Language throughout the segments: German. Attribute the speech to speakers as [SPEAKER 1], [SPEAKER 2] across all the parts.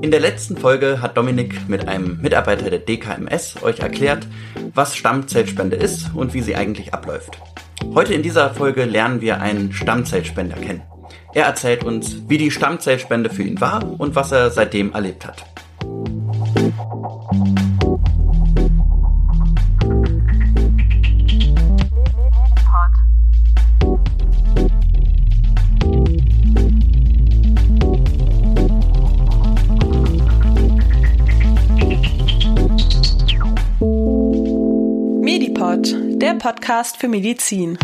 [SPEAKER 1] In der letzten Folge hat Dominik mit einem Mitarbeiter der DKMS euch erklärt, was Stammzellspende ist und wie sie eigentlich abläuft. Heute in dieser Folge lernen wir einen Stammzellspender kennen. Er erzählt uns, wie die Stammzellspende für ihn war und was er seitdem erlebt hat.
[SPEAKER 2] Der Podcast für Medizin.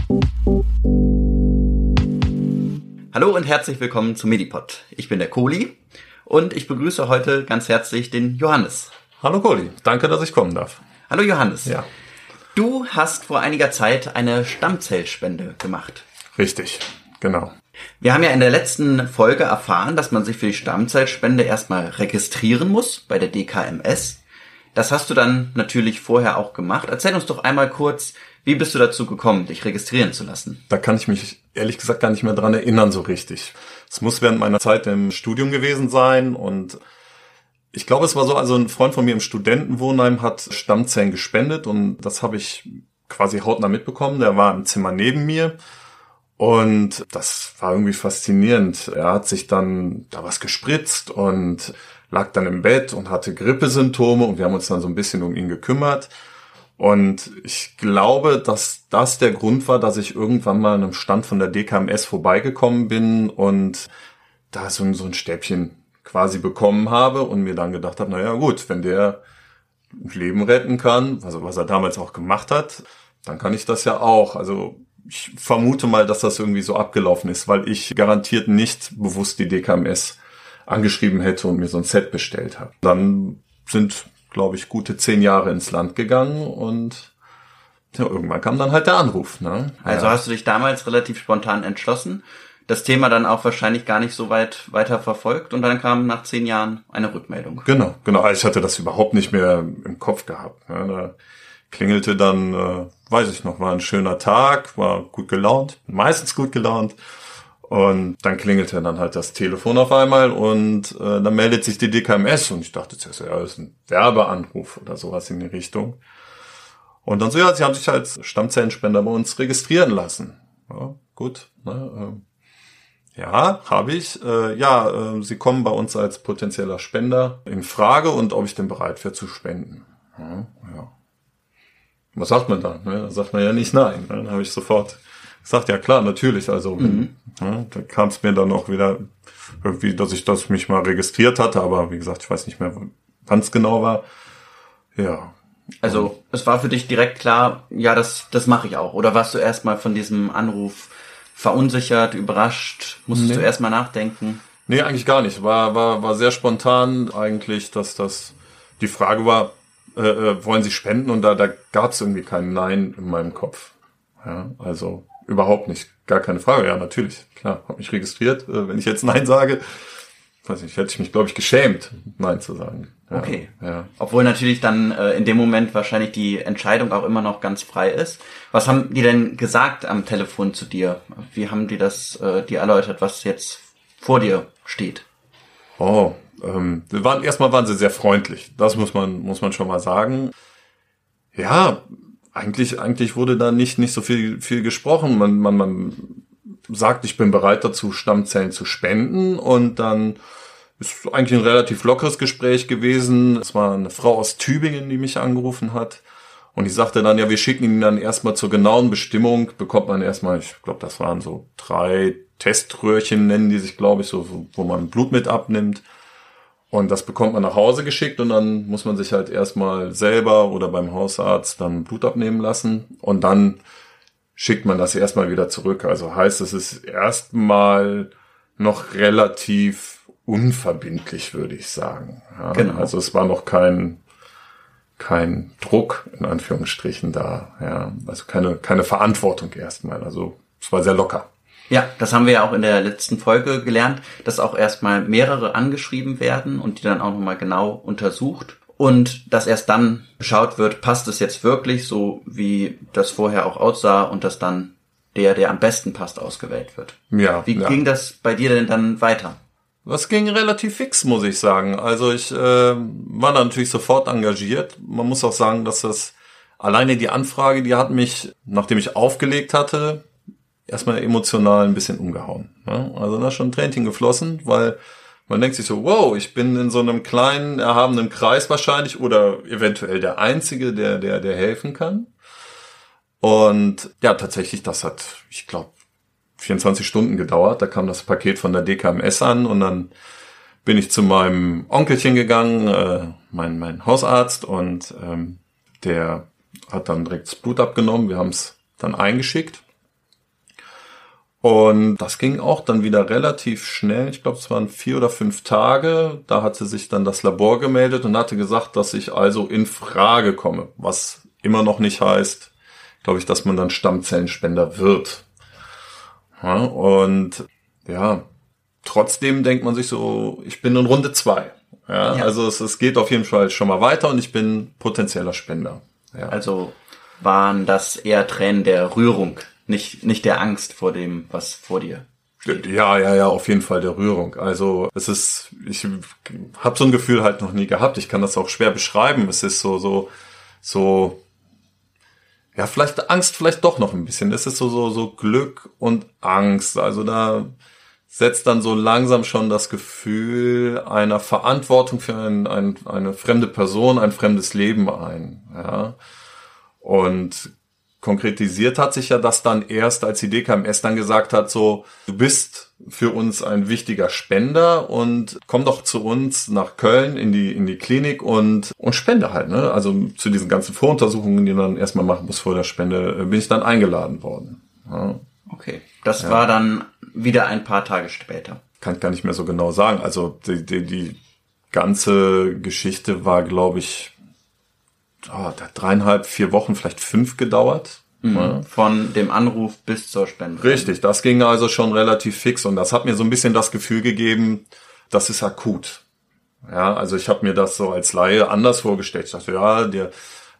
[SPEAKER 1] Hallo und herzlich willkommen zu Medipod. Ich bin der Kohli und ich begrüße heute ganz herzlich den Johannes.
[SPEAKER 3] Hallo Kohli, danke, dass ich kommen darf.
[SPEAKER 1] Hallo Johannes.
[SPEAKER 3] Ja.
[SPEAKER 1] Du hast vor einiger Zeit eine Stammzellspende gemacht.
[SPEAKER 3] Richtig, genau.
[SPEAKER 1] Wir haben ja in der letzten Folge erfahren, dass man sich für die Stammzellspende erstmal registrieren muss bei der DKMS. Das hast du dann natürlich vorher auch gemacht. Erzähl uns doch einmal kurz, wie bist du dazu gekommen, dich registrieren zu lassen?
[SPEAKER 3] Da kann ich mich ehrlich gesagt gar nicht mehr dran erinnern so richtig. Es muss während meiner Zeit im Studium gewesen sein und ich glaube, es war so, also ein Freund von mir im Studentenwohnheim hat Stammzellen gespendet und das habe ich quasi hautnah mitbekommen. Der war im Zimmer neben mir und das war irgendwie faszinierend. Er hat sich dann da was gespritzt und lag dann im Bett und hatte Grippesymptome und wir haben uns dann so ein bisschen um ihn gekümmert. Und ich glaube, dass das der Grund war, dass ich irgendwann mal an einem Stand von der DKMS vorbeigekommen bin und da so, so ein Stäbchen quasi bekommen habe und mir dann gedacht habe, naja gut, wenn der Leben retten kann, also was er damals auch gemacht hat, dann kann ich das ja auch. Also ich vermute mal, dass das irgendwie so abgelaufen ist, weil ich garantiert nicht bewusst die DKMS angeschrieben hätte und mir so ein Set bestellt habe. Dann sind, glaube ich, gute zehn Jahre ins Land gegangen und ja, irgendwann kam dann halt der Anruf. Ne?
[SPEAKER 1] Also
[SPEAKER 3] ja.
[SPEAKER 1] hast du dich damals relativ spontan entschlossen, das Thema dann auch wahrscheinlich gar nicht so weit weiter verfolgt und dann kam nach zehn Jahren eine Rückmeldung.
[SPEAKER 3] Genau, genau. Ich hatte das überhaupt nicht mehr im Kopf gehabt. Ne? Da klingelte dann, äh, weiß ich noch, war ein schöner Tag, war gut gelaunt, meistens gut gelaunt. Und dann klingelte dann halt das Telefon auf einmal und äh, dann meldet sich die DKMS und ich dachte zuerst, ja, das ist ein Werbeanruf oder sowas in die Richtung. Und dann so, ja, sie haben sich als Stammzellenspender bei uns registrieren lassen. Ja, gut. Ne, äh, ja, habe ich. Äh, ja, äh, sie kommen bei uns als potenzieller Spender in Frage und ob ich denn bereit wäre zu spenden. Ja, ja. Was sagt man dann? Ne? Da sagt man ja nicht nein. Ne? Dann habe ich sofort gesagt, ja klar, natürlich. Also
[SPEAKER 1] Mhm.
[SPEAKER 3] ja, da kam es mir dann auch wieder irgendwie, dass ich das mich mal registriert hatte, aber wie gesagt, ich weiß nicht mehr, wann es genau war. Ja.
[SPEAKER 1] Also es war für dich direkt klar, ja, das, das mache ich auch. Oder warst du erstmal von diesem Anruf verunsichert, überrascht? Musstest
[SPEAKER 3] Nee.
[SPEAKER 1] du erstmal nachdenken?
[SPEAKER 3] Nee, eigentlich gar nicht. War, war, war sehr spontan eigentlich, dass das die Frage war, äh, äh, wollen Sie spenden? Und da, da gab es irgendwie kein Nein in meinem Kopf. Ja, also überhaupt nicht. Gar keine Frage. Ja, natürlich. Klar, habe mich registriert. Äh, wenn ich jetzt Nein sage, weiß nicht, hätte ich mich, glaube ich, geschämt, Nein zu sagen. Ja,
[SPEAKER 1] Okay.
[SPEAKER 3] Ja.
[SPEAKER 1] Obwohl natürlich dann äh, in dem Moment wahrscheinlich die Entscheidung auch immer noch ganz frei ist. Was haben die denn gesagt am Telefon zu dir? Wie haben die das äh, dir erläutert, was jetzt vor dir steht?
[SPEAKER 3] Oh, ähm, waren, erstmal waren sie sehr freundlich. Das muss man, muss man schon mal sagen. Ja, eigentlich, eigentlich wurde da nicht, nicht so viel, viel gesprochen. Man, man, man sagt, ich bin bereit dazu, Stammzellen zu spenden und dann ist eigentlich ein relativ lockeres Gespräch gewesen. Es war eine Frau aus Tübingen, die mich angerufen hat. Und die sagte dann, ja, wir schicken ihn dann erstmal zur genauen Bestimmung, bekommt man erstmal, ich glaube, das waren so drei Teströhrchen, nennen die sich, glaube ich, so, wo man Blut mit abnimmt. Und das bekommt man nach Hause geschickt und dann muss man sich halt erstmal selber oder beim Hausarzt dann Blut abnehmen lassen und dann schickt man das erstmal wieder zurück. Also heißt, es ist erstmal noch relativ unverbindlich, würde ich sagen. Ja,
[SPEAKER 1] Genau.
[SPEAKER 3] Also es war noch kein, kein Druck, in Anführungsstrichen, da. Ja, also keine, keine Verantwortung erstmal. Also es war sehr locker.
[SPEAKER 1] Ja, das haben wir ja auch in der letzten Folge gelernt, dass auch erstmal mehrere angeschrieben werden und die dann auch nochmal genau untersucht. Und dass erst dann geschaut wird, passt es jetzt wirklich so, wie das vorher auch aussah und dass dann der, der am besten passt, ausgewählt wird.
[SPEAKER 3] Ja.
[SPEAKER 1] Wie
[SPEAKER 3] ja.
[SPEAKER 1] ging das bei dir denn dann weiter?
[SPEAKER 3] Das ging relativ fix, muss ich sagen. Also ich äh, war da natürlich sofort engagiert. Man muss auch sagen, dass das alleine die Anfrage, die hat mich, nachdem ich aufgelegt hatte, erstmal emotional ein bisschen umgehauen. Ne? Also da ist schon ein Tränchen geflossen, weil man denkt sich so, wow, ich bin in so einem kleinen, erhabenen Kreis wahrscheinlich oder eventuell der Einzige, der, der, der helfen kann. Und ja, tatsächlich, das hat, ich glaube, 24 Stunden gedauert. Da kam das Paket von der DKMS an und dann bin ich zu meinem Onkelchen gegangen, äh, mein, mein Hausarzt, und ähm, der hat dann direkt das Blut abgenommen. Wir haben es dann eingeschickt. Und das ging auch dann wieder relativ schnell. Ich glaube, es waren vier oder fünf Tage. Da hatte sich dann das Labor gemeldet und hatte gesagt, dass ich also in Frage komme. Was immer noch nicht heißt, glaube ich, dass man dann Stammzellenspender wird. Ja, und ja, trotzdem denkt man sich so, ich bin in Runde zwei. Ja,
[SPEAKER 1] Ja.
[SPEAKER 3] Also es, es geht auf jeden Fall schon mal weiter und ich bin potenzieller Spender.
[SPEAKER 1] Also waren das eher Tränen der Rührung, nicht, nicht der Angst vor dem, was vor dir
[SPEAKER 3] Ja, ja, ja, auf jeden Fall der Rührung. Also es ist, ich habe so ein Gefühl halt noch nie gehabt. Ich kann das auch schwer beschreiben. Es ist so, so, so, ja, vielleicht Angst, vielleicht doch noch ein bisschen. Es ist so, so, so Glück und Angst. Also da setzt dann so langsam schon das Gefühl einer Verantwortung für ein, ein, eine fremde Person, ein fremdes Leben ein. Ja. Und konkretisiert hat sich ja das dann erst, als die DKMS dann gesagt hat, so, du bist für uns ein wichtiger Spender und komm doch zu uns nach Köln in die, in die Klinik und, und spende halt, ne? Also zu diesen ganzen Voruntersuchungen, die man erstmal machen muss vor der Spende, äh, bin ich dann eingeladen worden. Ja.
[SPEAKER 1] Okay. Das war dann wieder ein paar Tage später.
[SPEAKER 3] Kann ich gar nicht mehr so genau sagen. Also die, die, die ganze Geschichte war, glaube ich, oh, dreieinhalb, vier Wochen, vielleicht fünf gedauert. Ja.
[SPEAKER 1] Von dem Anruf bis zur Spende.
[SPEAKER 3] Richtig, das ging also schon relativ fix und das hat mir so ein bisschen das Gefühl gegeben, das ist akut. Ja, also ich habe mir das so als Laie anders vorgestellt. Ich dachte, ja, der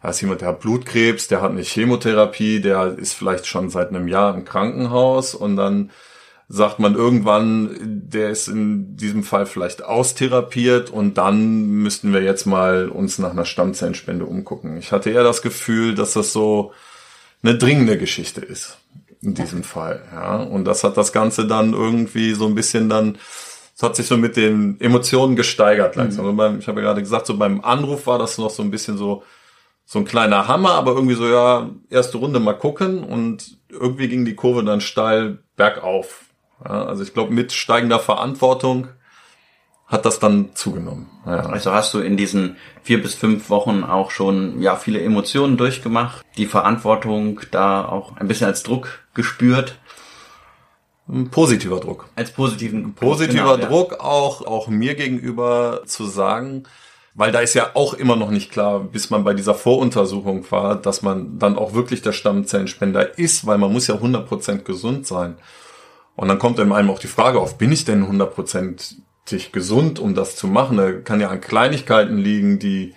[SPEAKER 3] da ist jemand, der hat Blutkrebs, der hat eine Chemotherapie, der ist vielleicht schon seit einem Jahr im Krankenhaus und dann sagt man irgendwann, der ist in diesem Fall vielleicht austherapiert und dann müssten wir jetzt mal uns nach einer Stammzellenspende umgucken. Ich hatte eher das Gefühl, dass das so eine dringende Geschichte ist in diesem Fall, ja. Und das hat das Ganze dann irgendwie so ein bisschen dann, es hat sich so mit den Emotionen gesteigert langsam. Also beim, ich habe ja gerade gesagt, so beim Anruf war das noch so ein bisschen so, so ein kleiner Hammer, aber irgendwie so, ja, erste Runde mal gucken und irgendwie ging die Kurve dann steil bergauf. Ja, also ich glaube, mit steigender Verantwortung hat das dann zugenommen. Ja.
[SPEAKER 1] Also hast du in diesen vier bis fünf Wochen auch schon ja viele Emotionen durchgemacht, die Verantwortung da auch ein bisschen als Druck gespürt,
[SPEAKER 3] Ein positiver Druck.
[SPEAKER 1] als positiven
[SPEAKER 3] Positiver
[SPEAKER 1] Genau, ja.
[SPEAKER 3] Druck auch, auch mir gegenüber zu sagen, weil da ist ja auch immer noch nicht klar, bis man bei dieser Voruntersuchung war, dass man dann auch wirklich der Stammzellenspender ist, weil man muss ja 100% gesund sein. Und dann kommt in einem auch die Frage auf, bin ich denn 100%ig gesund, um das zu machen? Da kann ja an Kleinigkeiten liegen, die,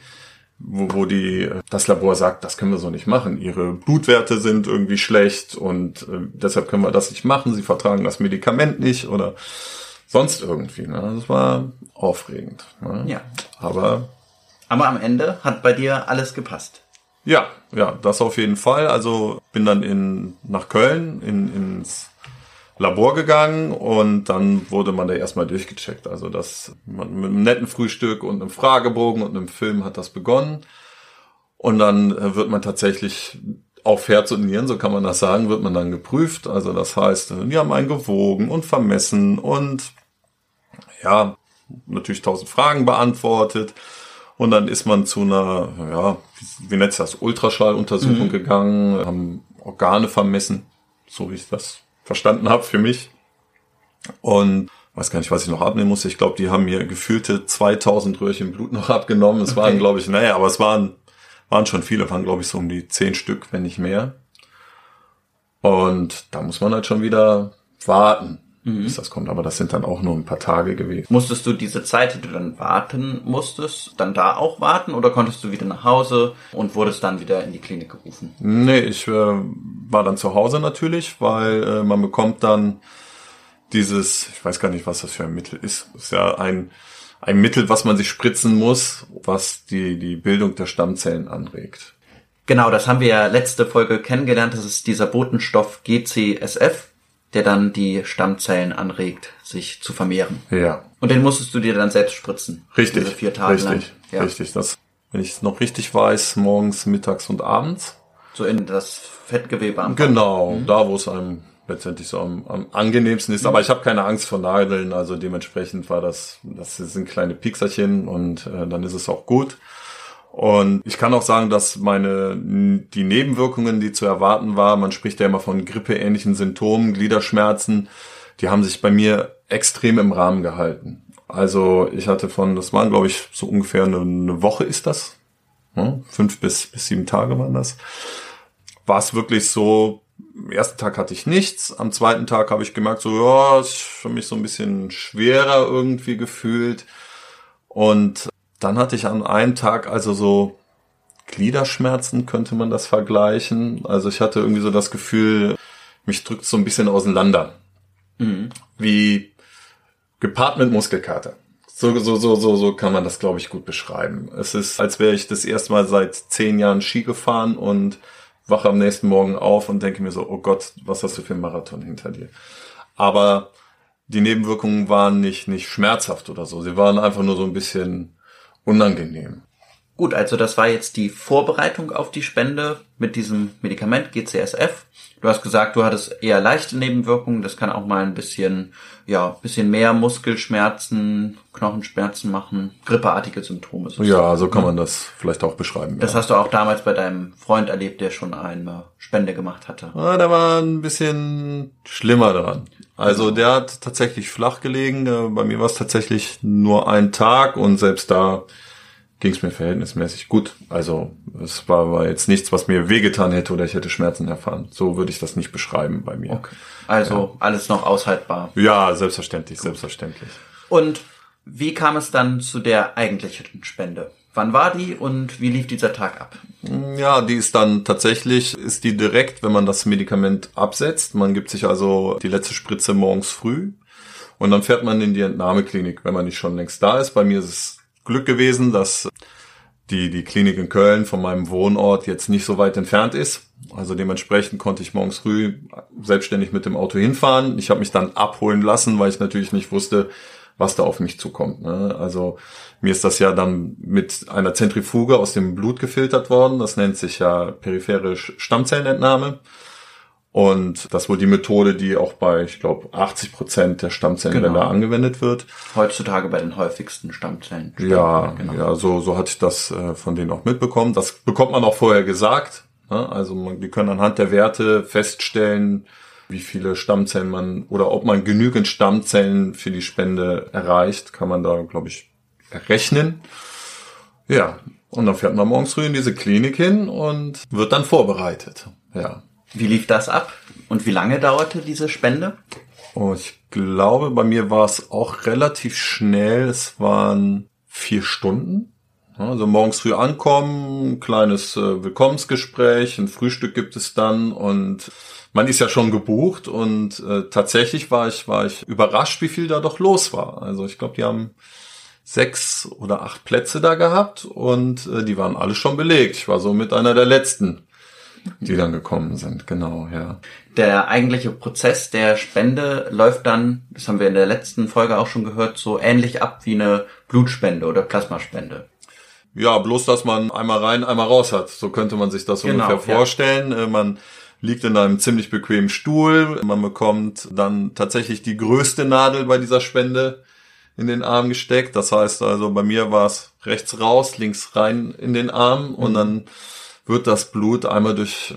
[SPEAKER 3] wo, wo die, das Labor sagt, das können wir so nicht machen. Ihre Blutwerte sind irgendwie schlecht und äh, deshalb können wir das nicht machen. Sie vertragen das Medikament nicht oder sonst irgendwie. Ne? Das war aufregend. Ne?
[SPEAKER 1] Ja.
[SPEAKER 3] Aber
[SPEAKER 1] Aber am Ende hat bei dir alles gepasst.
[SPEAKER 3] ja, ja, das auf jeden Fall. Also bin dann in nach Köln in, ins Labor gegangen und dann wurde man da erstmal durchgecheckt. Also das man, mit einem netten Frühstück und einem Fragebogen und einem Film hat das begonnen. Und dann äh, wird man tatsächlich auf Herz und Nieren, so kann man das sagen, wird man dann geprüft. Also das heißt, äh, die haben einen gewogen und vermessen und ja, natürlich tausend Fragen beantwortet. Und dann ist man zu einer, ja, wie, wie nennt sich das, Ultraschalluntersuchung gegangen, haben Organe vermessen, so wie ich das verstanden habe für mich. Und weiß gar nicht, was ich noch abnehmen musste. Ich glaube, die haben mir gefühlte 2000 Röhrchen Blut noch abgenommen. Es waren, glaube ich, naja, aber es waren, waren schon viele, waren, glaube ich, so um die zehn Stück, wenn nicht mehr. Und da muss man halt schon wieder warten. mhm. bis das kommt. Aber das sind dann auch nur ein paar Tage gewesen.
[SPEAKER 1] Musstest du diese Zeit, die du dann warten musstest, dann da auch warten oder konntest du wieder nach Hause und wurdest dann wieder in die Klinik gerufen?
[SPEAKER 3] Nee, ich äh, war dann zu Hause natürlich, weil äh, man bekommt dann dieses, ich weiß gar nicht, was das für ein Mittel ist. Das ist ja ein, ein Mittel, was man sich spritzen muss, was die, die Bildung der Stammzellen anregt.
[SPEAKER 1] Genau, das haben wir ja letzte Folge kennengelernt. Das ist dieser Botenstoff GCSF, der dann die Stammzellen anregt, sich zu vermehren.
[SPEAKER 3] Ja.
[SPEAKER 1] Und den musstest du dir dann selbst spritzen.
[SPEAKER 3] Richtig.
[SPEAKER 1] Diese vier Tage
[SPEAKER 3] richtig,
[SPEAKER 1] lang. Ja.
[SPEAKER 3] richtig. Das, wenn ich es noch richtig weiß, morgens, mittags und abends.
[SPEAKER 1] So in das Fettgewebe am
[SPEAKER 3] Genau, da wo es einem letztendlich so am, am angenehmsten ist. Aber ich habe keine Angst vor Nadeln, also dementsprechend war das, das sind kleine Piekserchen und äh, dann ist es auch gut. Und ich kann auch sagen, dass meine die Nebenwirkungen, die zu erwarten war, man spricht ja immer von grippeähnlichen Symptomen, Gliederschmerzen, die haben sich bei mir extrem im Rahmen gehalten. Also ich hatte von, das waren glaube ich so ungefähr eine, eine Woche ist das, ne? fünf bis, bis sieben Tage waren das. War es wirklich so, am ersten Tag hatte ich nichts, am zweiten Tag habe ich gemerkt, so ja, ist für mich so ein bisschen schwerer irgendwie gefühlt. Und dann hatte ich an einem Tag also so Gliederschmerzen, könnte man das vergleichen. Also ich hatte irgendwie so das Gefühl, mich drückt so ein bisschen auseinander. Mhm. Wie gepaart mit Muskelkater. So, so, so, so, so kann man das, glaube ich, gut beschreiben. Es ist, als wäre ich das erste Mal seit zehn Jahren Ski gefahren und wache am nächsten Morgen auf und denke mir so, oh Gott, was hast du für einen Marathon hinter dir? Aber die Nebenwirkungen waren nicht, nicht schmerzhaft oder so. Sie waren einfach nur so ein bisschen unangenehm.
[SPEAKER 1] Gut, also das war jetzt die Vorbereitung auf die Spende mit diesem Medikament GCSF. Du hast gesagt, du hattest eher leichte Nebenwirkungen. Das kann auch mal ein bisschen, ja, bisschen mehr Muskelschmerzen, Knochenschmerzen machen, grippeartige Symptome.
[SPEAKER 3] Ja, so kann man das vielleicht auch beschreiben.
[SPEAKER 1] Das
[SPEAKER 3] ja.
[SPEAKER 1] hast du auch damals bei deinem Freund erlebt, der schon eine Spende gemacht hatte.
[SPEAKER 3] Ah, der war ein bisschen schlimmer dran. Also der hat tatsächlich flach gelegen. Bei mir war es tatsächlich nur ein Tag und selbst da ging es mir verhältnismäßig gut. Also es war, war jetzt nichts, was mir wehgetan hätte oder ich hätte Schmerzen erfahren. So würde ich das nicht beschreiben bei mir.
[SPEAKER 1] Okay. Also ja. alles noch aushaltbar.
[SPEAKER 3] Ja, selbstverständlich, gut. selbstverständlich.
[SPEAKER 1] Und wie kam es dann zu der eigentlichen Spende? Wann war die und wie lief dieser Tag ab?
[SPEAKER 3] Ja, die ist dann tatsächlich, ist die direkt, wenn man das Medikament absetzt. Man gibt sich also die letzte Spritze morgens früh und dann fährt man in die Entnahmeklinik, wenn man nicht schon längst da ist. Bei mir ist es Glück gewesen, dass die, die Klinik in Köln von meinem Wohnort jetzt nicht so weit entfernt ist. Also dementsprechend konnte ich morgens früh selbstständig mit dem Auto hinfahren. Ich habe mich dann abholen lassen, weil ich natürlich nicht wusste, was da auf mich zukommt. Ne? Also mir ist das ja dann mit einer Zentrifuge aus dem Blut gefiltert worden. Das nennt sich ja periphere Stammzellenentnahme. Und das wohl die Methode, die auch bei, ich glaube, 80 Prozent der Stammzellenländer genau. angewendet wird.
[SPEAKER 1] Heutzutage bei den häufigsten Stammzellen.
[SPEAKER 3] Ja, genau. ja, so, so hatte ich das äh, von denen auch mitbekommen. Das bekommt man auch vorher gesagt. Ne? Also man, die können anhand der Werte feststellen, wie viele Stammzellen man oder ob man genügend Stammzellen für die Spende erreicht, kann man da, glaube ich, errechnen. Ja, und dann fährt man morgens früh in diese Klinik hin und wird dann vorbereitet. Ja.
[SPEAKER 1] Wie lief das ab? Und wie lange dauerte diese Spende?
[SPEAKER 3] Oh, ich glaube, bei mir war es auch relativ schnell. Es waren vier Stunden. Also morgens früh ankommen, kleines äh, Willkommensgespräch, ein Frühstück gibt es dann und man ist ja schon gebucht und äh, tatsächlich war ich war ich überrascht, wie viel da doch los war. Also ich glaube, die haben sechs oder acht Plätze da gehabt und äh, die waren alle schon belegt. Ich war so mit einer der letzten die dann gekommen sind, genau, ja.
[SPEAKER 1] Der eigentliche Prozess der Spende läuft dann, das haben wir in der letzten Folge auch schon gehört, so ähnlich ab wie eine Blutspende oder Plasmaspende.
[SPEAKER 3] Ja, bloß dass man einmal rein, einmal raus hat. So könnte man sich das genau, ungefähr vorstellen. Ja. Äh, man liegt in einem ziemlich bequemen Stuhl. Man bekommt dann tatsächlich die größte Nadel bei dieser Spende in den Arm gesteckt. Das heißt also, bei mir war es rechts raus, links rein in den Arm und mhm. dann wird das Blut einmal durch,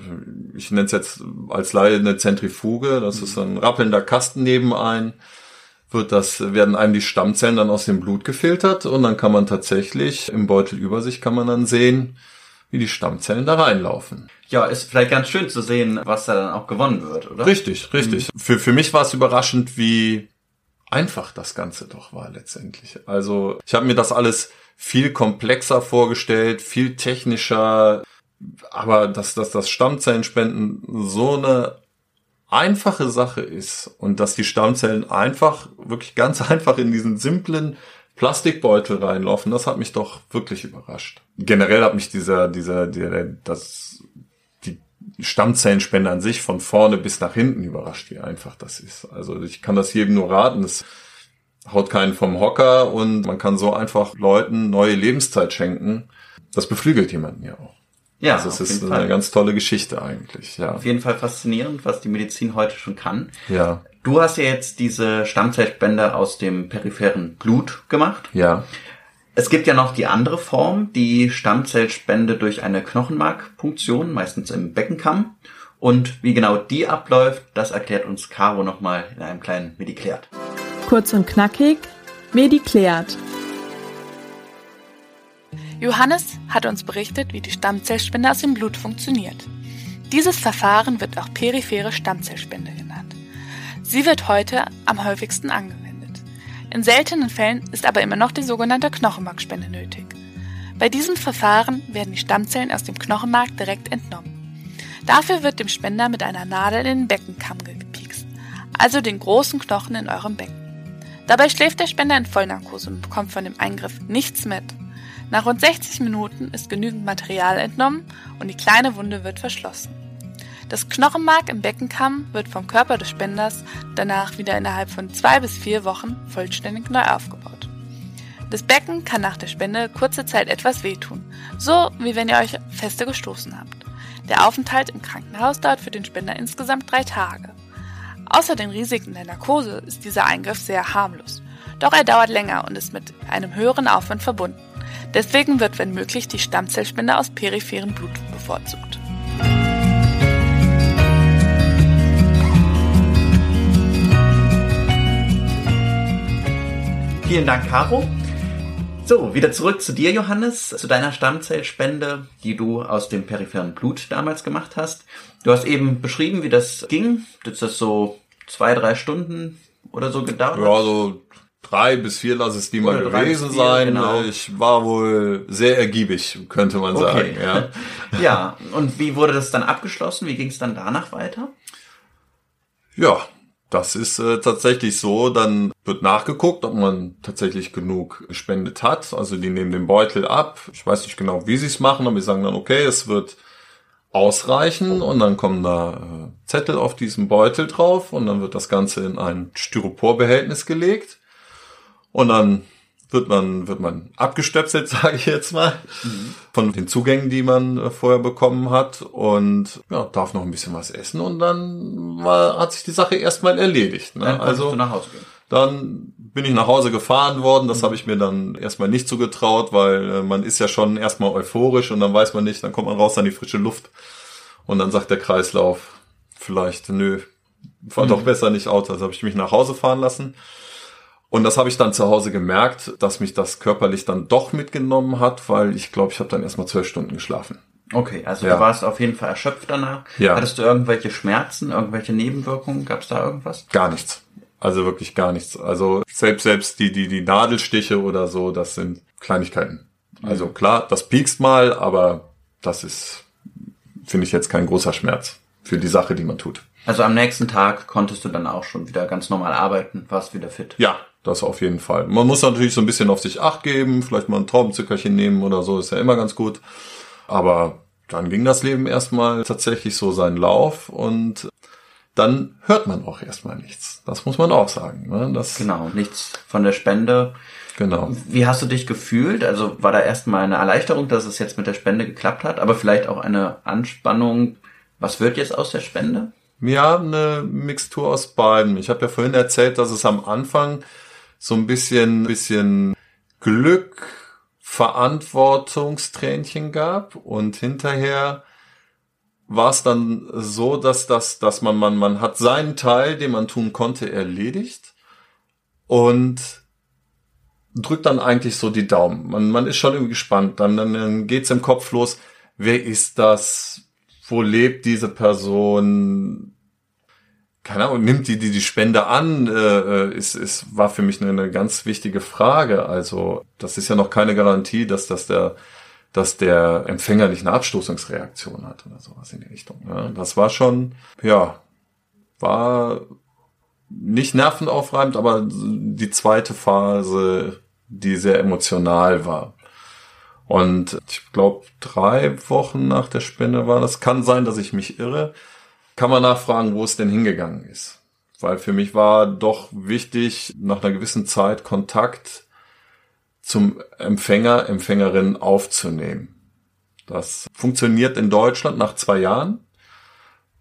[SPEAKER 3] ich nenne es jetzt als Laie eine Zentrifuge, das ist ein rappelnder Kasten nebenein, wird das, werden einem die Stammzellen dann aus dem Blut gefiltert und dann kann man tatsächlich im Beutel über sich kann man dann sehen, wie die Stammzellen da reinlaufen.
[SPEAKER 1] Ja, ist vielleicht ganz schön zu sehen, was da dann auch gewonnen wird, oder?
[SPEAKER 3] Richtig, richtig. Mhm. Für, für mich war es überraschend, wie einfach das Ganze doch war letztendlich. Also ich habe mir das alles viel komplexer vorgestellt, viel technischer, aber dass, dass das Stammzellenspenden so eine einfache Sache ist und dass die Stammzellen einfach, wirklich ganz einfach in diesen simplen Plastikbeutel reinlaufen, das hat mich doch wirklich überrascht. Generell hat mich dieser, dieser, der, das, die Stammzellenspende an sich von vorne bis nach hinten überrascht, wie einfach das ist. Also ich kann das jedem nur raten. Es haut keinen vom Hocker und man kann so einfach Leuten neue Lebenszeit schenken. Das beflügelt jemanden ja auch. Ja, also es ist eine Fall. ganz tolle Geschichte eigentlich. Ja.
[SPEAKER 1] Auf jeden Fall faszinierend, was die Medizin heute schon kann.
[SPEAKER 3] Ja.
[SPEAKER 1] Du hast ja jetzt diese Stammzellspende aus dem peripheren Blut gemacht.
[SPEAKER 3] Ja.
[SPEAKER 1] Es gibt ja noch die andere Form, die Stammzellspende durch eine Knochenmarkpunktion, meistens im Beckenkamm. Und wie genau die abläuft, das erklärt uns Caro nochmal in einem kleinen Mediklärt.
[SPEAKER 2] Kurz und knackig, Mediklärt. Johannes hat uns berichtet, wie die Stammzellspende aus dem Blut funktioniert. Dieses Verfahren wird auch periphere Stammzellspende genannt. Sie wird heute am häufigsten angewendet. In seltenen Fällen ist aber immer noch die sogenannte Knochenmarkspende nötig. Bei diesem Verfahren werden die Stammzellen aus dem Knochenmark direkt entnommen. Dafür wird dem Spender mit einer Nadel in den Beckenkamm gepiekst, also den großen Knochen in eurem Becken. Dabei schläft der Spender in Vollnarkose und bekommt von dem Eingriff nichts mit. Nach rund 60 Minuten ist genügend Material entnommen und die kleine Wunde wird verschlossen. Das Knochenmark im Beckenkamm wird vom Körper des Spenders danach wieder innerhalb von zwei bis vier Wochen vollständig neu aufgebaut. Das Becken kann nach der Spende kurze Zeit etwas wehtun, so wie wenn ihr euch feste gestoßen habt. Der Aufenthalt im Krankenhaus dauert für den Spender insgesamt drei Tage. Außer den Risiken der Narkose ist dieser Eingriff sehr harmlos. Doch er dauert länger und ist mit einem höheren Aufwand verbunden. Deswegen wird, wenn möglich, die Stammzellspende aus peripherem Blut bevorzugt.
[SPEAKER 1] Vielen Dank, Caro. So, wieder zurück zu dir, Johannes, zu deiner Stammzellspende, die du aus dem peripheren Blut damals gemacht hast. Du hast eben beschrieben, wie das ging. Das ist so zwei, drei Stunden oder so gedauert.
[SPEAKER 3] Ja, so drei bis vier lass es die mal gewesen vier, sein. Genau. Ich war wohl sehr ergiebig, könnte man okay. sagen. Ja.
[SPEAKER 1] ja, und wie wurde das dann abgeschlossen? Wie ging es dann danach weiter?
[SPEAKER 3] Ja, das ist äh, tatsächlich so. Dann wird nachgeguckt, ob man tatsächlich genug gespendet hat. Also die nehmen den Beutel ab. Ich weiß nicht genau, wie sie es machen, aber die sagen dann, okay, es wird ausreichen und dann kommen da äh, Zettel auf diesem Beutel drauf und dann wird das Ganze in ein Styroporbehältnis gelegt und dann wird man, wird man abgestöpselt, sage ich jetzt mal, mhm. von den Zugängen, die man äh, vorher bekommen hat und ja, darf noch ein bisschen was essen und dann war, hat sich die Sache erstmal erledigt. Ne?
[SPEAKER 1] Dann also nach Hause gehen.
[SPEAKER 3] Dann bin ich nach Hause gefahren worden. Das mhm. habe ich mir dann erstmal nicht zugetraut, weil äh, man ist ja schon erstmal euphorisch und dann weiß man nicht, dann kommt man raus an die frische Luft und dann sagt der Kreislauf vielleicht, nö, fahr mhm. doch besser nicht Auto. Also habe ich mich nach Hause fahren lassen. Und das habe ich dann zu Hause gemerkt, dass mich das körperlich dann doch mitgenommen hat, weil ich glaube, ich habe dann erstmal zwölf Stunden geschlafen.
[SPEAKER 1] Okay, also ja. du warst auf jeden Fall erschöpft danach. Ja. Hattest du irgendwelche Schmerzen, irgendwelche Nebenwirkungen? Gab es da irgendwas?
[SPEAKER 3] Gar nichts. Also wirklich gar nichts. Also selbst selbst die die die Nadelstiche oder so, das sind Kleinigkeiten. Also mhm. klar, das piekst mal, aber das ist finde ich jetzt kein großer Schmerz für die Sache, die man tut.
[SPEAKER 1] Also am nächsten Tag konntest du dann auch schon wieder ganz normal arbeiten, warst wieder fit.
[SPEAKER 3] Ja, das auf jeden Fall. Man muss natürlich so ein bisschen auf sich acht geben, vielleicht mal ein Traubenzuckerchen nehmen oder so, ist ja immer ganz gut. Aber dann ging das Leben erstmal tatsächlich so seinen Lauf und dann hört man auch erstmal nichts. Das muss man auch sagen. Ne? Das
[SPEAKER 1] genau, nichts von der Spende.
[SPEAKER 3] Genau.
[SPEAKER 1] Wie hast du dich gefühlt? Also war da erstmal eine Erleichterung, dass es jetzt mit der Spende geklappt hat, aber vielleicht auch eine Anspannung. Was wird jetzt aus der Spende?
[SPEAKER 3] Ja, eine Mixtur aus beiden. Ich habe ja vorhin erzählt, dass es am Anfang so ein bisschen, bisschen Glück, Verantwortungstränchen gab und hinterher war es dann so, dass, dass, dass man, man, man hat seinen Teil, den man tun konnte, erledigt und drückt dann eigentlich so die Daumen. Man, man ist schon irgendwie gespannt. Dann, dann, dann geht's im Kopf los. wer ist das, wo lebt diese Person, keine Ahnung, nimmt die die, die Spende an, äh, ist, ist, war für mich eine, eine ganz wichtige Frage. Also das ist ja noch keine Garantie, dass das der dass der Empfänger nicht eine Abstoßungsreaktion hat oder sowas in die Richtung. Ja, das war schon, ja, war nicht nervenaufreibend, aber die zweite Phase, die sehr emotional war. Und ich glaube, drei Wochen nach der Spende war das. Kann sein, dass ich mich irre. Kann man nachfragen, wo es denn hingegangen ist. Weil für mich war doch wichtig, nach einer gewissen Zeit Kontakt zum Empfänger, Empfängerin aufzunehmen. Das funktioniert in Deutschland nach zwei Jahren.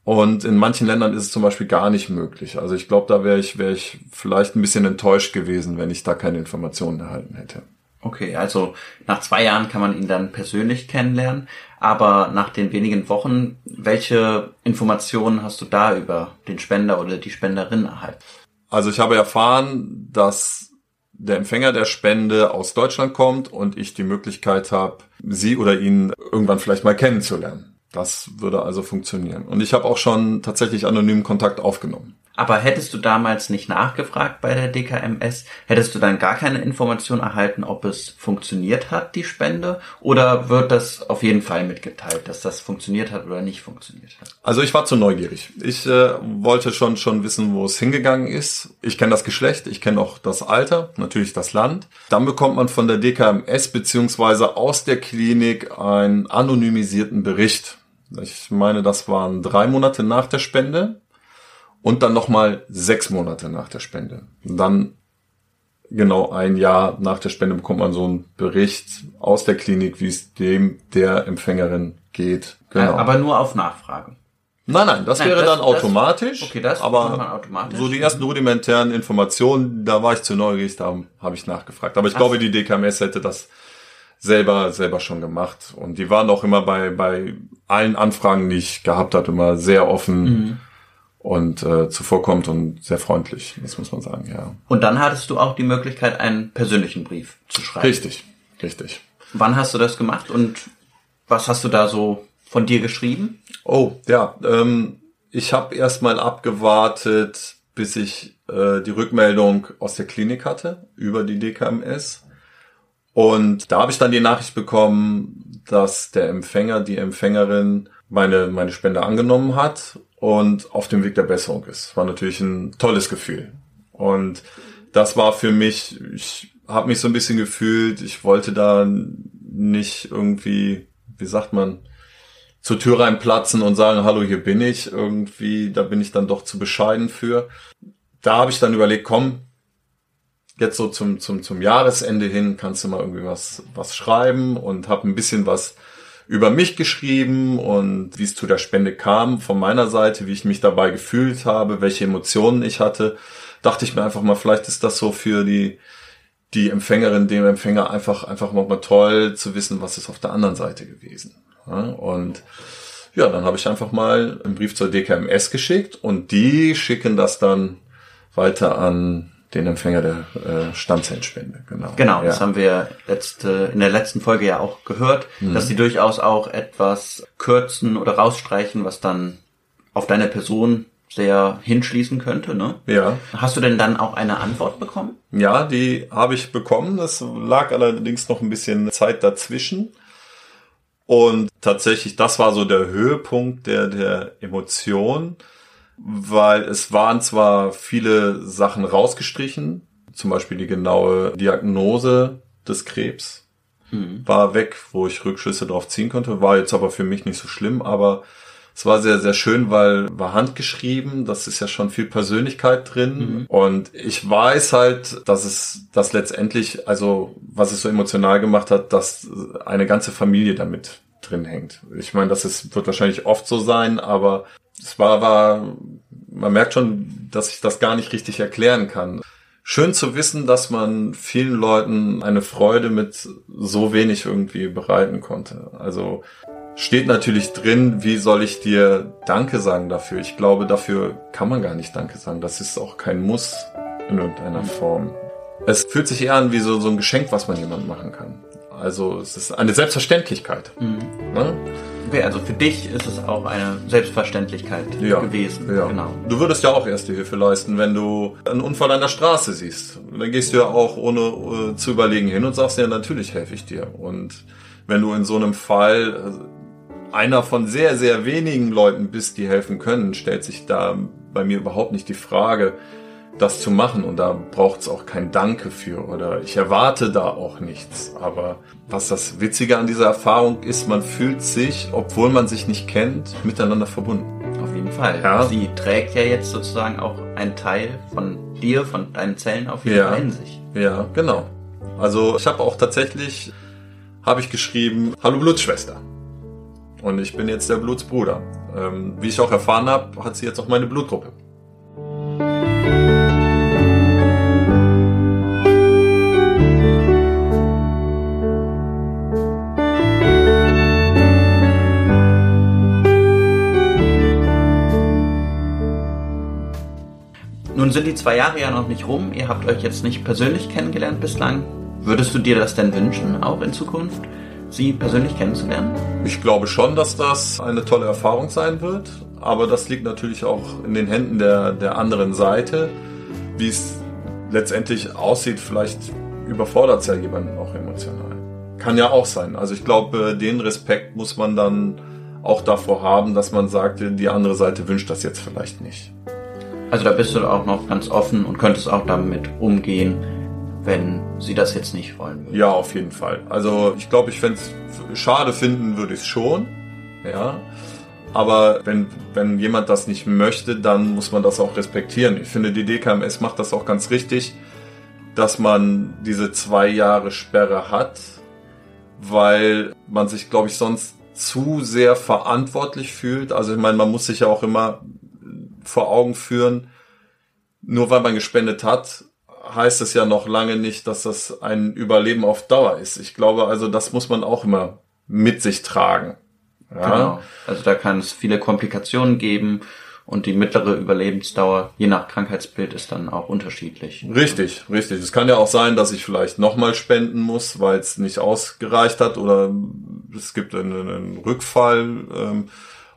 [SPEAKER 3] Und in manchen Ländern ist es zum Beispiel gar nicht möglich. Also ich glaube, da wäre ich, wäre ich vielleicht ein bisschen enttäuscht gewesen, wenn ich da keine Informationen erhalten hätte.
[SPEAKER 1] Okay, also nach zwei Jahren kann man ihn dann persönlich kennenlernen, aber nach den wenigen Wochen, welche Informationen hast du da über den Spender oder die Spenderin erhalten?
[SPEAKER 3] Also ich habe erfahren, dass der Empfänger der Spende aus Deutschland kommt und ich die Möglichkeit habe, sie oder ihn irgendwann vielleicht mal kennenzulernen. Das würde also funktionieren. Und ich habe auch schon tatsächlich anonymen Kontakt aufgenommen.
[SPEAKER 1] Aber hättest du damals nicht nachgefragt bei der DKMS, hättest du dann gar keine Information erhalten, ob es funktioniert hat, die Spende? Oder wird das auf jeden Fall mitgeteilt, dass das funktioniert hat oder nicht funktioniert hat?
[SPEAKER 3] Also ich war zu neugierig. Ich äh, wollte schon schon wissen, wo es hingegangen ist. Ich kenne das Geschlecht, ich kenne auch das Alter, natürlich das Land. Dann bekommt man von der DKMS beziehungsweise aus der Klinik einen anonymisierten Bericht. Ich meine, das waren drei Monate nach der Spende und dann nochmal sechs Monate nach der Spende. Und dann genau ein Jahr nach der Spende bekommt man so einen Bericht aus der Klinik, wie es dem der Empfängerin geht.
[SPEAKER 1] Genau. Aber nur auf Nachfrage.
[SPEAKER 3] Nein, nein, das nein, wäre das, dann automatisch.
[SPEAKER 1] Das, okay, das
[SPEAKER 3] aber
[SPEAKER 1] automatisch.
[SPEAKER 3] so die ersten rudimentären Informationen, da war ich zu neugierig, da habe ich nachgefragt. Aber ich Ach. glaube, die DKMS hätte das selber selber schon gemacht und die waren auch immer bei bei allen Anfragen, die ich gehabt habe, immer sehr offen. Mhm und äh, zuvorkommt und sehr freundlich, das muss man sagen, ja.
[SPEAKER 1] Und dann hattest du auch die Möglichkeit, einen persönlichen Brief zu schreiben.
[SPEAKER 3] Richtig, richtig.
[SPEAKER 1] Wann hast du das gemacht und was hast du da so von dir geschrieben?
[SPEAKER 3] Oh, ja, ähm, ich habe erstmal abgewartet, bis ich äh, die Rückmeldung aus der Klinik hatte über die DKMS. Und da habe ich dann die Nachricht bekommen, dass der Empfänger, die Empfängerin meine, meine Spende angenommen hat und auf dem Weg der Besserung ist. War natürlich ein tolles Gefühl. Und das war für mich, ich habe mich so ein bisschen gefühlt, ich wollte da nicht irgendwie, wie sagt man, zur Tür reinplatzen und sagen, hallo, hier bin ich. Irgendwie, da bin ich dann doch zu bescheiden für. Da habe ich dann überlegt, komm, jetzt so zum, zum, zum Jahresende hin kannst du mal irgendwie was, was schreiben und habe ein bisschen was über mich geschrieben und wie es zu der Spende kam von meiner Seite, wie ich mich dabei gefühlt habe, welche Emotionen ich hatte, dachte ich mir einfach mal, vielleicht ist das so für die die Empfängerin, dem Empfänger einfach einfach mal toll zu wissen, was ist auf der anderen Seite gewesen. Und ja, dann habe ich einfach mal einen Brief zur DKMS geschickt und die schicken das dann weiter an den Empfänger der äh, Stammzellenspende,
[SPEAKER 1] genau. Genau, ja. das haben wir letzte, in der letzten Folge ja auch gehört, mhm. dass sie durchaus auch etwas kürzen oder rausstreichen, was dann auf deine Person sehr hinschließen könnte, ne?
[SPEAKER 3] Ja.
[SPEAKER 1] Hast du denn dann auch eine Antwort bekommen?
[SPEAKER 3] Ja, die habe ich bekommen. Das lag allerdings noch ein bisschen Zeit dazwischen. Und tatsächlich, das war so der Höhepunkt der, der Emotion weil es waren zwar viele Sachen rausgestrichen, zum Beispiel die genaue Diagnose des Krebs mhm. war weg, wo ich Rückschlüsse drauf ziehen konnte, war jetzt aber für mich nicht so schlimm, aber es war sehr, sehr schön, weil war handgeschrieben, das ist ja schon viel Persönlichkeit drin. Mhm. Und ich weiß halt, dass es das letztendlich, also was es so emotional gemacht hat, dass eine ganze Familie damit drin hängt. Ich meine, das ist, wird wahrscheinlich oft so sein, aber es war, war, man merkt schon, dass ich das gar nicht richtig erklären kann. Schön zu wissen, dass man vielen Leuten eine Freude mit so wenig irgendwie bereiten konnte. Also steht natürlich drin, wie soll ich dir Danke sagen dafür? Ich glaube, dafür kann man gar nicht Danke sagen. Das ist auch kein Muss in irgendeiner Form. Es fühlt sich eher an wie so, so ein Geschenk, was man jemandem machen kann. Also es ist eine Selbstverständlichkeit. Mhm.
[SPEAKER 1] Ne? Okay, also für dich ist es auch eine Selbstverständlichkeit
[SPEAKER 3] ja,
[SPEAKER 1] gewesen.
[SPEAKER 3] Ja. Genau. Du würdest ja auch erste Hilfe leisten, wenn du einen Unfall an der Straße siehst. Dann gehst du ja auch ohne äh, zu überlegen hin und sagst ja, natürlich helfe ich dir. Und wenn du in so einem Fall äh, einer von sehr, sehr wenigen Leuten bist, die helfen können, stellt sich da bei mir überhaupt nicht die Frage, das zu machen und da braucht es auch kein Danke für oder ich erwarte da auch nichts. Aber was das Witzige an dieser Erfahrung ist, man fühlt sich, obwohl man sich nicht kennt, miteinander verbunden.
[SPEAKER 1] Auf jeden Fall. Ja. Sie trägt ja jetzt sozusagen auch einen Teil von dir, von deinen Zellen auf jeden
[SPEAKER 3] ja.
[SPEAKER 1] Fall in sich.
[SPEAKER 3] Ja, genau. Also ich habe auch tatsächlich, habe ich geschrieben, Hallo Blutsschwester. Und ich bin jetzt der Blutsbruder. Ähm, wie ich auch erfahren habe, hat sie jetzt auch meine Blutgruppe.
[SPEAKER 1] Nun sind die zwei Jahre ja noch nicht rum. Ihr habt euch jetzt nicht persönlich kennengelernt bislang. Würdest du dir das denn wünschen, auch in Zukunft, sie persönlich kennenzulernen?
[SPEAKER 3] Ich glaube schon, dass das eine tolle Erfahrung sein wird. Aber das liegt natürlich auch in den Händen der, der anderen Seite. Wie es letztendlich aussieht, vielleicht überfordert es ja jemanden auch emotional. Kann ja auch sein. Also ich glaube, den Respekt muss man dann auch davor haben, dass man sagt, die andere Seite wünscht das jetzt vielleicht nicht.
[SPEAKER 1] Also da bist du auch noch ganz offen und könntest auch damit umgehen, wenn sie das jetzt nicht wollen
[SPEAKER 3] würden. Ja, auf jeden Fall. Also ich glaube, ich fände es schade finden würde ich es schon. Ja. Aber wenn, wenn jemand das nicht möchte, dann muss man das auch respektieren. Ich finde, die DKMS macht das auch ganz richtig, dass man diese zwei Jahre Sperre hat, weil man sich, glaube ich, sonst zu sehr verantwortlich fühlt. Also ich meine, man muss sich ja auch immer vor Augen führen, nur weil man gespendet hat, heißt es ja noch lange nicht, dass das ein Überleben auf Dauer ist. Ich glaube also, das muss man auch immer mit sich tragen.
[SPEAKER 1] Ja? Genau. Also da kann es viele Komplikationen geben und die mittlere Überlebensdauer, je nach Krankheitsbild, ist dann auch unterschiedlich.
[SPEAKER 3] Richtig, richtig. Es kann ja auch sein, dass ich vielleicht nochmal spenden muss, weil es nicht ausgereicht hat oder es gibt einen, einen Rückfall. Ähm,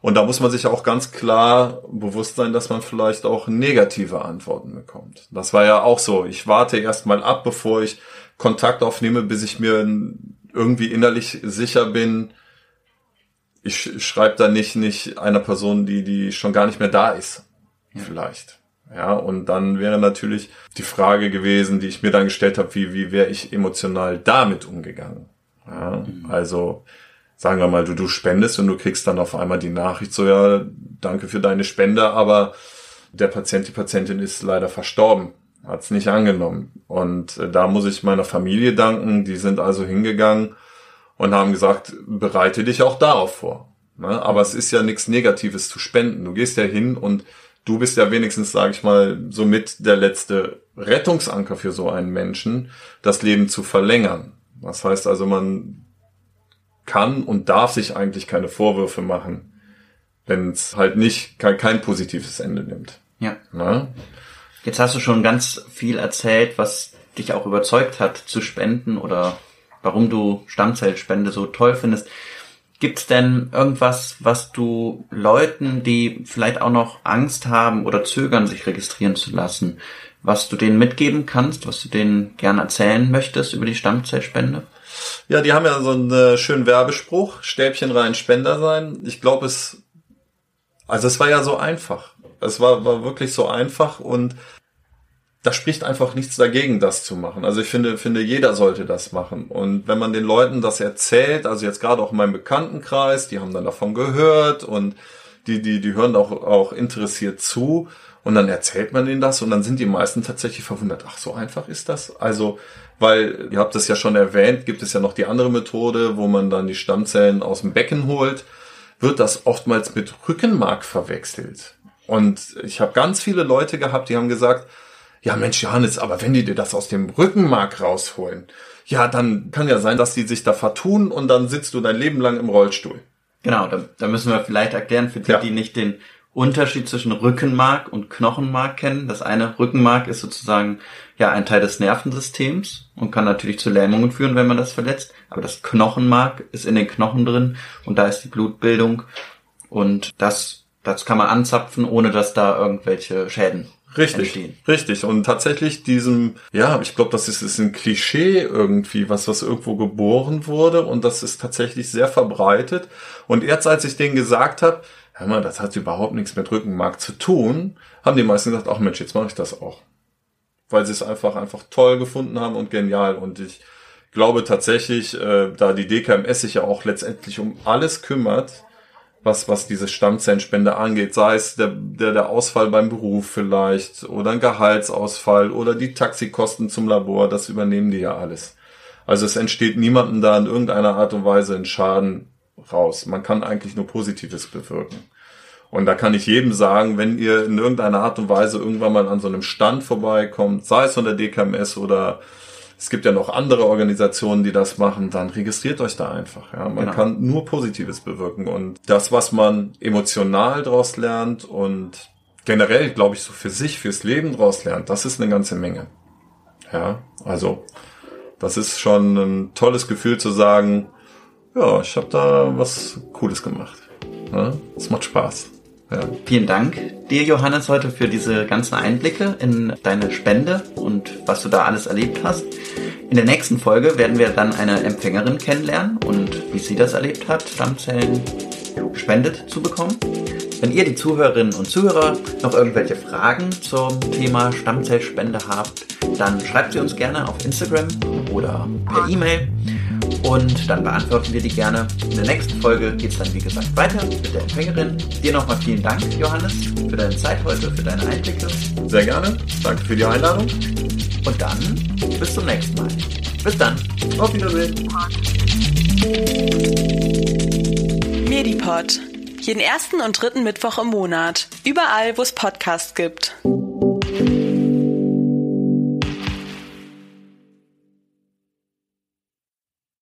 [SPEAKER 3] und da muss man sich auch ganz klar bewusst sein, dass man vielleicht auch negative Antworten bekommt. Das war ja auch so. Ich warte erst mal ab, bevor ich Kontakt aufnehme, bis ich mir irgendwie innerlich sicher bin, ich schreibe da nicht, nicht einer Person, die, die schon gar nicht mehr da ist. Vielleicht. Ja, und dann wäre natürlich die Frage gewesen, die ich mir dann gestellt habe, wie, wie wäre ich emotional damit umgegangen? Ja, mhm. Also, sagen wir mal, du, du spendest und du kriegst dann auf einmal die Nachricht so, ja, danke für deine Spende, aber der Patient, die Patientin ist leider verstorben, hat es nicht angenommen. Und äh, da muss ich meiner Familie danken, die sind also hingegangen und haben gesagt, bereite dich auch darauf vor. Ne? Aber es ist ja nichts Negatives zu spenden. Du gehst ja hin und du bist ja wenigstens, sage ich mal, somit der letzte Rettungsanker für so einen Menschen, das Leben zu verlängern. Das heißt also, man kann und darf sich eigentlich keine Vorwürfe machen, wenn es halt nicht kein, kein, positives Ende nimmt.
[SPEAKER 1] Ja. Na? Jetzt hast du schon ganz viel erzählt, was dich auch überzeugt hat zu spenden oder warum du Stammzellspende so toll findest. Gibt's denn irgendwas, was du Leuten, die vielleicht auch noch Angst haben oder zögern, sich registrieren zu lassen, was du denen mitgeben kannst, was du denen gerne erzählen möchtest über die Stammzellspende?
[SPEAKER 3] Ja, die haben ja so einen äh, schönen Werbespruch, Stäbchen rein, Spender sein. Ich glaube, es, also es war ja so einfach. Es war, war wirklich so einfach und da spricht einfach nichts dagegen, das zu machen. Also ich finde, finde, jeder sollte das machen. Und wenn man den Leuten das erzählt, also jetzt gerade auch in meinem Bekanntenkreis, die haben dann davon gehört und die, die, die hören auch, auch interessiert zu. Und dann erzählt man ihnen das und dann sind die meisten tatsächlich verwundert. Ach, so einfach ist das? Also, weil, ihr habt es ja schon erwähnt, gibt es ja noch die andere Methode, wo man dann die Stammzellen aus dem Becken holt, wird das oftmals mit Rückenmark verwechselt. Und ich habe ganz viele Leute gehabt, die haben gesagt, ja Mensch Johannes, aber wenn die dir das aus dem Rückenmark rausholen, ja, dann kann ja sein, dass die sich da vertun und dann sitzt du dein Leben lang im Rollstuhl.
[SPEAKER 1] Genau, da, da müssen wir vielleicht erklären für die, ja. die nicht den Unterschied zwischen Rückenmark und Knochenmark kennen. Das eine Rückenmark ist sozusagen ja ein Teil des Nervensystems und kann natürlich zu Lähmungen führen, wenn man das verletzt. Aber das Knochenmark ist in den Knochen drin und da ist die Blutbildung und das, das kann man anzapfen, ohne dass da irgendwelche Schäden
[SPEAKER 3] Richtig,
[SPEAKER 1] entstehen.
[SPEAKER 3] richtig. Und tatsächlich diesem, ja, ich glaube, das ist, ist ein Klischee irgendwie, was, was irgendwo geboren wurde und das ist tatsächlich sehr verbreitet. Und erst als ich denen gesagt habe, hör mal, das hat überhaupt nichts mit Rückenmark zu tun, haben die meisten gesagt, ach Mensch, jetzt mache ich das auch. Weil sie es einfach, einfach toll gefunden haben und genial. Und ich glaube tatsächlich, äh, da die DKMS sich ja auch letztendlich um alles kümmert, was, was diese Stammzellenspende angeht, sei es der, der, der Ausfall beim Beruf vielleicht oder ein Gehaltsausfall oder die Taxikosten zum Labor, das übernehmen die ja alles. Also es entsteht niemandem da in irgendeiner Art und Weise ein Schaden raus. Man kann eigentlich nur Positives bewirken. Und da kann ich jedem sagen, wenn ihr in irgendeiner Art und Weise irgendwann mal an so einem Stand vorbeikommt, sei es von der DKMS oder es gibt ja noch andere Organisationen, die das machen, dann registriert euch da einfach. Ja, man
[SPEAKER 1] Genau.
[SPEAKER 3] kann nur Positives bewirken und das, was man emotional daraus lernt und generell, glaube ich, so für sich, fürs Leben daraus lernt, das ist eine ganze Menge. Ja, also das ist schon ein tolles Gefühl zu sagen, ja, ich habe da was Cooles gemacht. Es macht Spaß. Ja.
[SPEAKER 1] Vielen Dank dir, Johannes, heute für diese ganzen Einblicke in deine Spende und was du da alles erlebt hast. In der nächsten Folge werden wir dann eine Empfängerin kennenlernen und wie sie das erlebt hat, Stammzellen gespendet zu bekommen. Wenn ihr, die Zuhörerinnen und Zuhörer, noch irgendwelche Fragen zum Thema Stammzellspende habt, dann schreibt sie uns gerne auf Instagram oder per E-Mail und dann beantworten wir die gerne. In der nächsten Folge geht es dann, wie gesagt, weiter mit der Empfängerin. Dir nochmal vielen Dank, Johannes, für deine Zeit heute, für deine Einblicke.
[SPEAKER 3] Sehr gerne. Danke für die Einladung.
[SPEAKER 1] Und dann bis zum nächsten Mal. Bis dann.
[SPEAKER 3] Auf Wiedersehen.
[SPEAKER 4] Medipod. Jeden ersten und dritten Mittwoch im Monat. Überall, wo es Podcasts gibt.